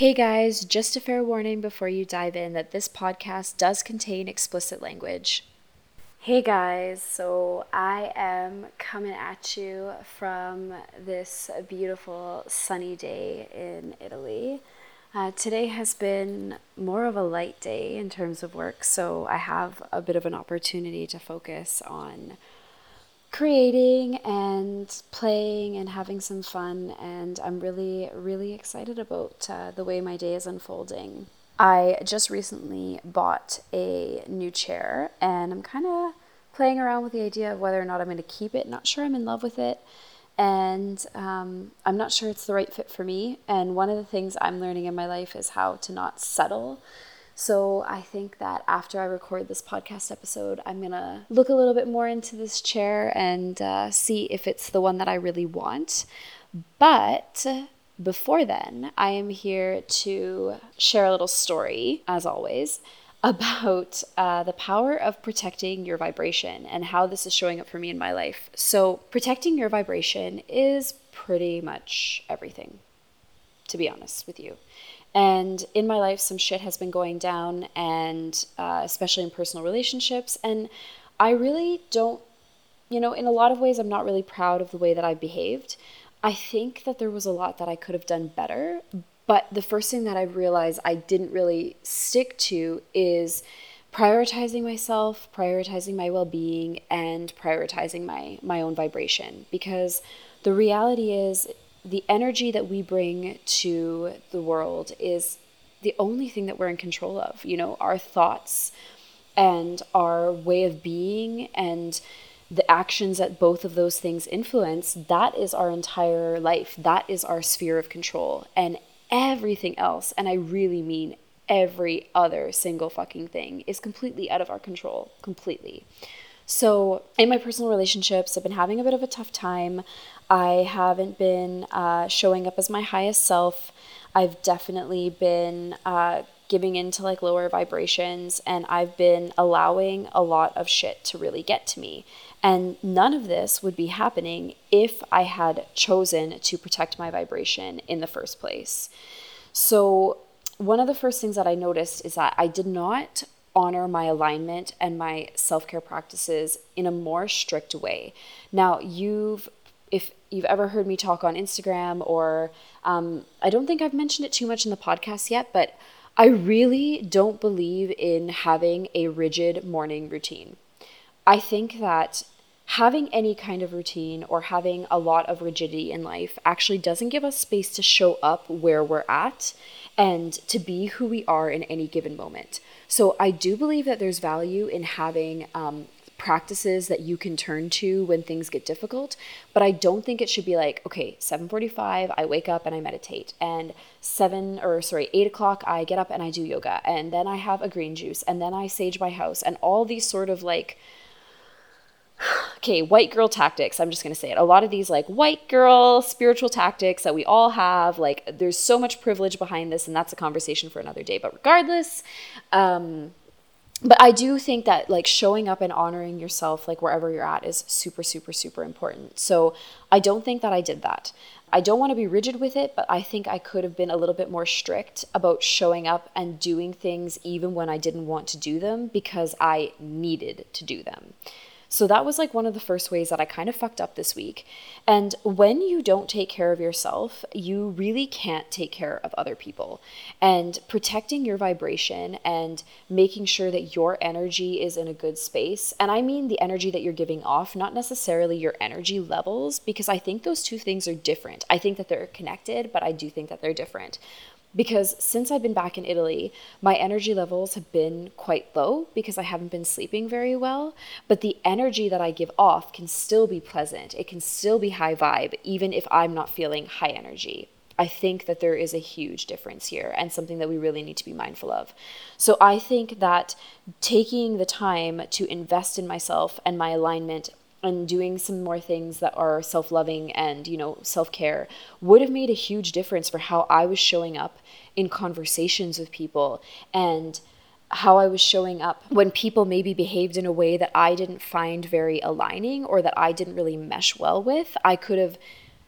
Hey guys, just a fair warning before you dive in that this podcast does contain explicit language. Hey guys, so I am coming at you from this beautiful sunny day in Italy. Uh, today has been more of a light day in terms of work, so I have a bit of an opportunity to focus on creating and playing and having some fun. And I'm really, really excited about uh, the way my day is unfolding. I just recently bought a new chair and I'm kind of playing around with the idea of whether or not I'm going to keep it. Not sure I'm in love with it. And um, I'm not sure it's the right fit for me. And one of the things I'm learning in my life is how to not settle so I think that after I record this podcast episode, I'm going to look a little bit more into this chair and uh, see if it's the one that I really want. But before then, I am here to share a little story, as always, about uh, the power of protecting your vibration and how this is showing up for me in my life. So, protecting your vibration is pretty much everything, to be honest with you. And in my life, some shit has been going down, and uh, especially in personal relationships. And I really don't, you know, in a lot of ways, I'm not really proud of the way that I behaved. I think that there was a lot that I could have done better. But the first thing that I realized I didn't really stick to is prioritizing myself, prioritizing my well-being and prioritizing my my own vibration because the reality is the energy that we bring to the world is the only thing that we're in control of. You know, our thoughts and our way of being and the actions that both of those things influence, that is our entire life. That is our sphere of control. And everything else, and I really mean every other single fucking thing, is completely out of our control. Completely. So, in my personal relationships, I've been having a bit of a tough time. I haven't been uh, showing up as my highest self. I've definitely been uh, giving into like lower vibrations, and I've been allowing a lot of shit to really get to me. And none of this would be happening if I had chosen to protect my vibration in the first place. So, one of the first things that I noticed is that I did not honor my alignment and my self-care practices in a more strict way. Now, you've if you've ever heard me talk on Instagram or um, I don't think I've mentioned it too much in the podcast yet, but I really don't believe in having a rigid morning routine. I think that having any kind of routine or having a lot of rigidity in life actually doesn't give us space to show up where we're at and to be who we are in any given moment. So I do believe that there's value in having um, practices that you can turn to when things get difficult but i don't think it should be like okay 7.45 i wake up and i meditate and 7 or sorry 8 o'clock i get up and i do yoga and then i have a green juice and then i sage my house and all these sort of like okay, white girl tactics. I'm just going to say it. A lot of these like white girl spiritual tactics that we all have, like there's so much privilege behind this and that's a conversation for another day. But regardless, um but I do think that like showing up and honoring yourself like wherever you're at is super super super important. So I don't think that I did that. I don't want to be rigid with it, but I think I could have been a little bit more strict about showing up and doing things even when I didn't want to do them because I needed to do them. So that was like one of the first ways that I kind of fucked up this week. And when you don't take care of yourself, you really can't take care of other people. And protecting your vibration and making sure that your energy is in a good space. And I mean the energy that you're giving off, not necessarily your energy levels, because I think those two things are different. I think that they're connected, but I do think that they're different because since I've been back in Italy, my energy levels have been quite low because I haven't been sleeping very well. But the energy that I give off can still be pleasant, it can still be high vibe, even if I'm not feeling high energy. I think that there is a huge difference here and something that we really need to be mindful of. So I think that taking the time to invest in myself and my alignment and doing some more things that are self-loving and you know self-care would have made a huge difference for how I was showing up in conversations with people and how I was showing up when people maybe behaved in a way that I didn't find very aligning or that I didn't really mesh well with I could have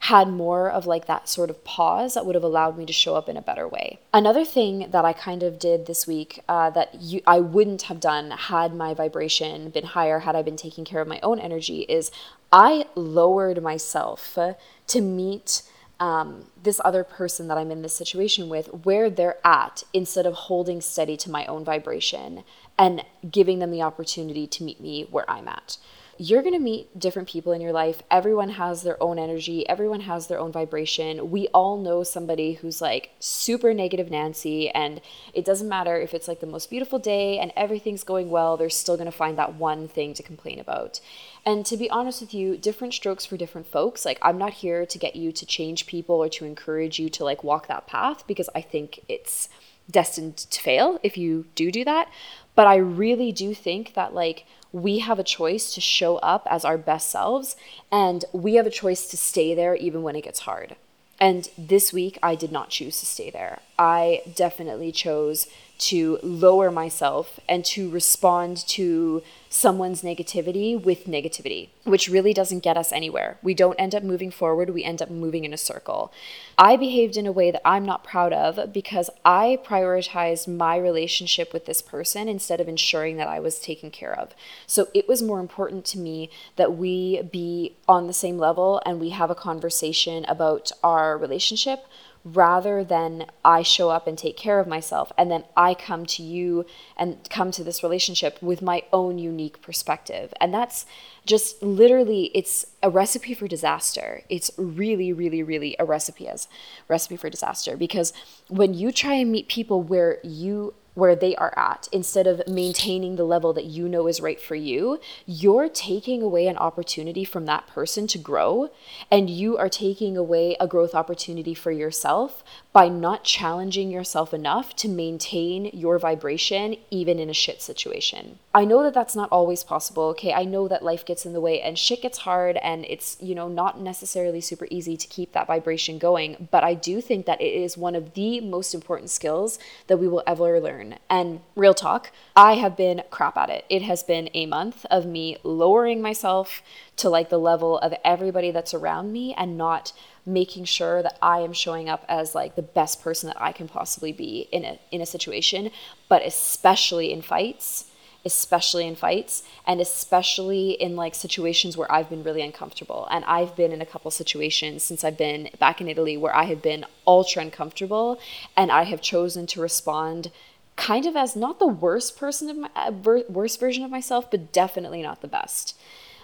had more of like that sort of pause that would have allowed me to show up in a better way. Another thing that I kind of did this week uh, that you, I wouldn't have done had my vibration been higher, had I been taking care of my own energy, is I lowered myself to meet um, this other person that I'm in this situation with where they're at instead of holding steady to my own vibration and giving them the opportunity to meet me where I'm at you're going to meet different people in your life. Everyone has their own energy, everyone has their own vibration. We all know somebody who's like super negative Nancy, and it doesn't matter if it's like the most beautiful day and everything's going well, they're still going to find that one thing to complain about. And to be honest with you, different strokes for different folks. Like, I'm not here to get you to change people or to encourage you to like walk that path because I think it's destined to fail if you do do that. But I really do think that like, we have a choice to show up as our best selves and we have a choice to stay there even when it gets hard. And this week, I did not choose to stay there. I definitely chose to lower myself and to respond to someone's negativity with negativity, which really doesn't get us anywhere. We don't end up moving forward, we end up moving in a circle. I behaved in a way that I'm not proud of because I prioritized my relationship with this person instead of ensuring that I was taken care of. So it was more important to me that we be on the same level and we have a conversation about our relationship rather than I show up and take care of myself and then I come to you and come to this relationship with my own unique perspective. And that's just literally it's a recipe for disaster. It's really really really a recipe as recipe for disaster because when you try and meet people where you where they are at instead of maintaining the level that you know is right for you, you're taking away an opportunity from that person to grow. And you are taking away a growth opportunity for yourself by not challenging yourself enough to maintain your vibration, even in a shit situation. I know that that's not always possible. Okay. I know that life gets in the way and shit gets hard and it's, you know, not necessarily super easy to keep that vibration going. But I do think that it is one of the most important skills that we will ever learn and real talk, I have been crap at it. It has been a month of me lowering myself to like the level of everybody that's around me and not making sure that I am showing up as like the best person that I can possibly be in a in a situation, but especially in fights especially in fights and especially in like situations where I've been really uncomfortable. And I've been in a couple situations since I've been back in Italy where I have been ultra uncomfortable and I have chosen to respond kind of as not the worst person of my uh, worst version of myself, but definitely not the best.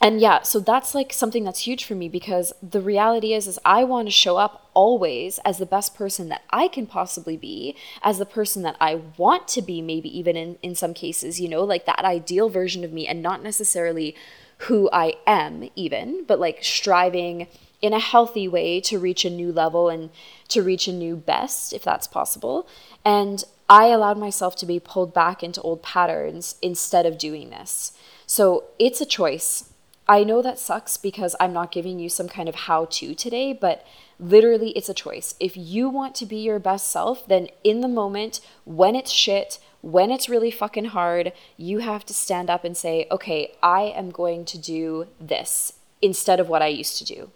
And yeah, so that's like something that's huge for me because the reality is is I want to show up always as the best person that I can possibly be, as the person that I want to be, maybe even in, in some cases, you know, like that ideal version of me and not necessarily who I am even, but like striving in a healthy way to reach a new level and to reach a new best if that's possible. And I allowed myself to be pulled back into old patterns instead of doing this. So it's a choice. I know that sucks because I'm not giving you some kind of how to today, but literally it's a choice. If you want to be your best self, then in the moment, when it's shit, when it's really fucking hard, you have to stand up and say, okay, I am going to do this instead of what I used to do.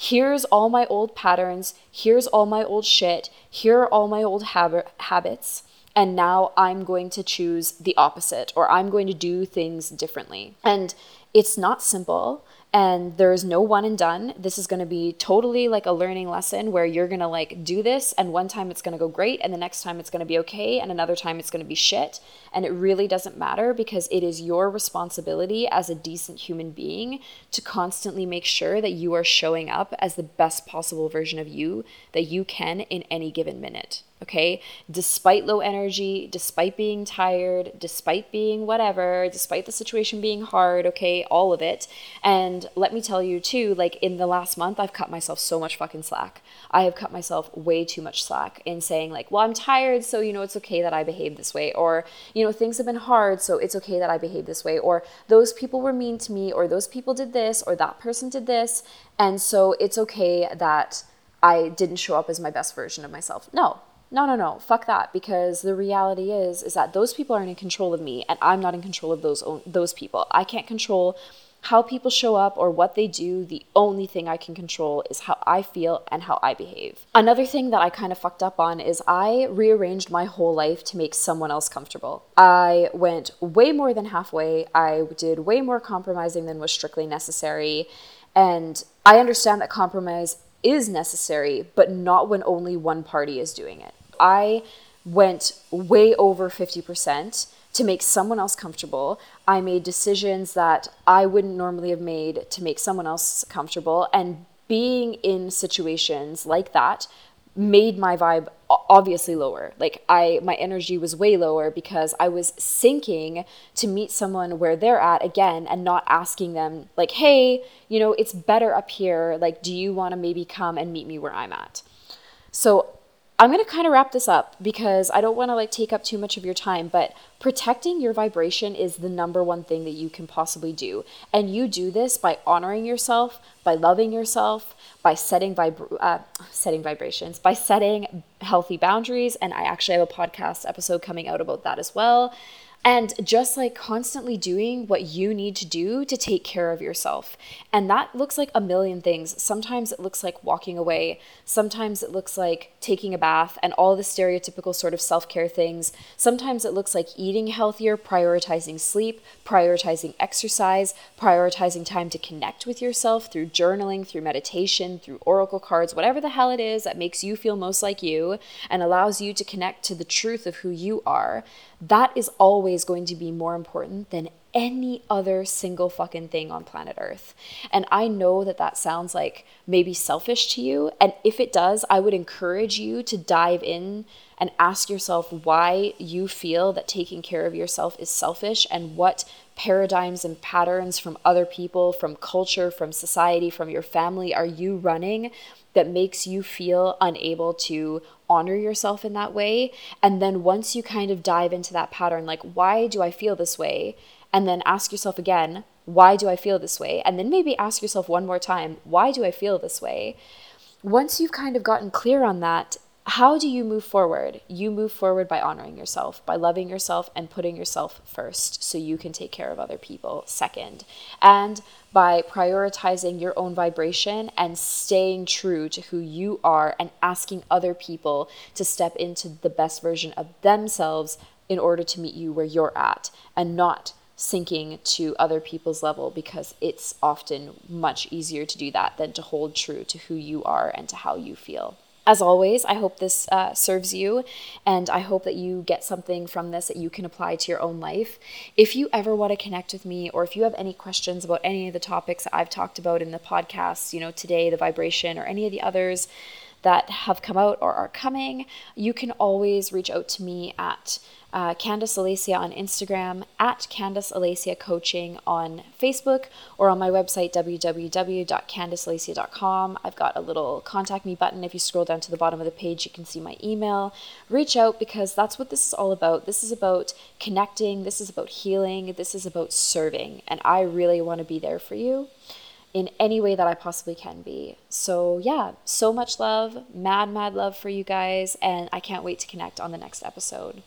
Here's all my old patterns. Here's all my old shit. Here are all my old hab- habits and now I'm going to choose the opposite or I'm going to do things differently. And it's not simple and there's no one and done. This is going to be totally like a learning lesson where you're going to like do this and one time it's going to go great and the next time it's going to be okay and another time it's going to be shit. And it really doesn't matter because it is your responsibility as a decent human being to constantly make sure that you are showing up as the best possible version of you that you can in any given minute okay? Despite low energy, despite being tired, despite being whatever, despite the situation being hard, okay? All of it. And let me tell you too, like in the last month, I've cut myself so much fucking slack. I have cut myself way too much slack in saying, like, well, I'm tired, so, you know, it's okay that I behave this way. Or, you know, things have been hard, so it's okay that I behave this way. Or those people were mean to me, or those people did this, or that person did this. And so it's okay that I didn't show up as my best version of myself. No, no no no fuck that because the reality is is that those people aren't in control of me and i'm not in control of those those people i can't control how people show up or what they do, the only thing I can control is how I feel and how I behave. Another thing that I kind of fucked up on is I rearranged my whole life to make someone else comfortable. I went way more than halfway, I did way more compromising than was strictly necessary. And I understand that compromise is necessary, but not when only one party is doing it. I went way over 50% to make someone else comfortable. I made decisions that I wouldn't normally have made to make someone else comfortable. And being in situations like that made my vibe obviously lower. Like I my energy was way lower because I was sinking to meet someone where they're at again and not asking them like, "Hey, you know, it's better up here. Like, do you want to maybe come and meet me where I'm at?" So I'm going to kind of wrap this up because I don't want to like take up too much of your time, but protecting your vibration is the number one thing that you can possibly do. And you do this by honoring yourself, by loving yourself, by setting vib- uh, setting vibrations, by setting healthy boundaries, and I actually have a podcast episode coming out about that as well and just like constantly doing what you need to do to take care of yourself. And that looks like a million things. Sometimes it looks like walking away, sometimes it looks like taking a bath and all the stereotypical sort of self care things. Sometimes it looks like eating healthier, prioritizing sleep, prioritizing exercise, prioritizing time to connect with yourself through journaling, through meditation, through oracle cards, whatever the hell it is that makes you feel most like you and allows you to connect to the truth of who you are that is always going to be more important than any other single fucking thing on planet Earth. And I know that that sounds like maybe selfish to you. And if it does, I would encourage you to dive in and ask yourself why you feel that taking care of yourself is selfish and what paradigms and patterns from other people, from culture, from society, from your family are you running that makes you feel unable to honor yourself in that way. And then once you kind of dive into that pattern, like, why do I feel this way? And then ask yourself again, why do I feel this way? And then maybe ask yourself one more time, why do I feel this way? Once you've kind of gotten clear on that, how do you move forward? You move forward by honoring yourself, by loving yourself and putting yourself first so you can take care of other people second. And by prioritizing your own vibration and staying true to who you are and asking other people to step into the best version of themselves in order to meet you where you're at and not sinking to other people's level because it's often much easier to do that than to hold true to who you are and to how you feel as always, I hope this uh, serves you, and I hope that you get something from this that you can apply to your own life. If you ever want to connect with me, or if you have any questions about any of the topics that I've talked about in the podcast, you know, today, the vibration, or any of the others that have come out or are coming, you can always reach out to me at uh, Candace Alacia on Instagram, at Candace Alacia Coaching on Facebook, or on my website, www.candacealacia.com. I've got a little contact me button. If you scroll down to the bottom of the page, you can see my email. Reach out because that's what this is all about. This is about connecting, this is about healing, this is about serving, and I really want to be there for you in any way that I possibly can be. So, yeah, so much love, mad, mad love for you guys, and I can't wait to connect on the next episode.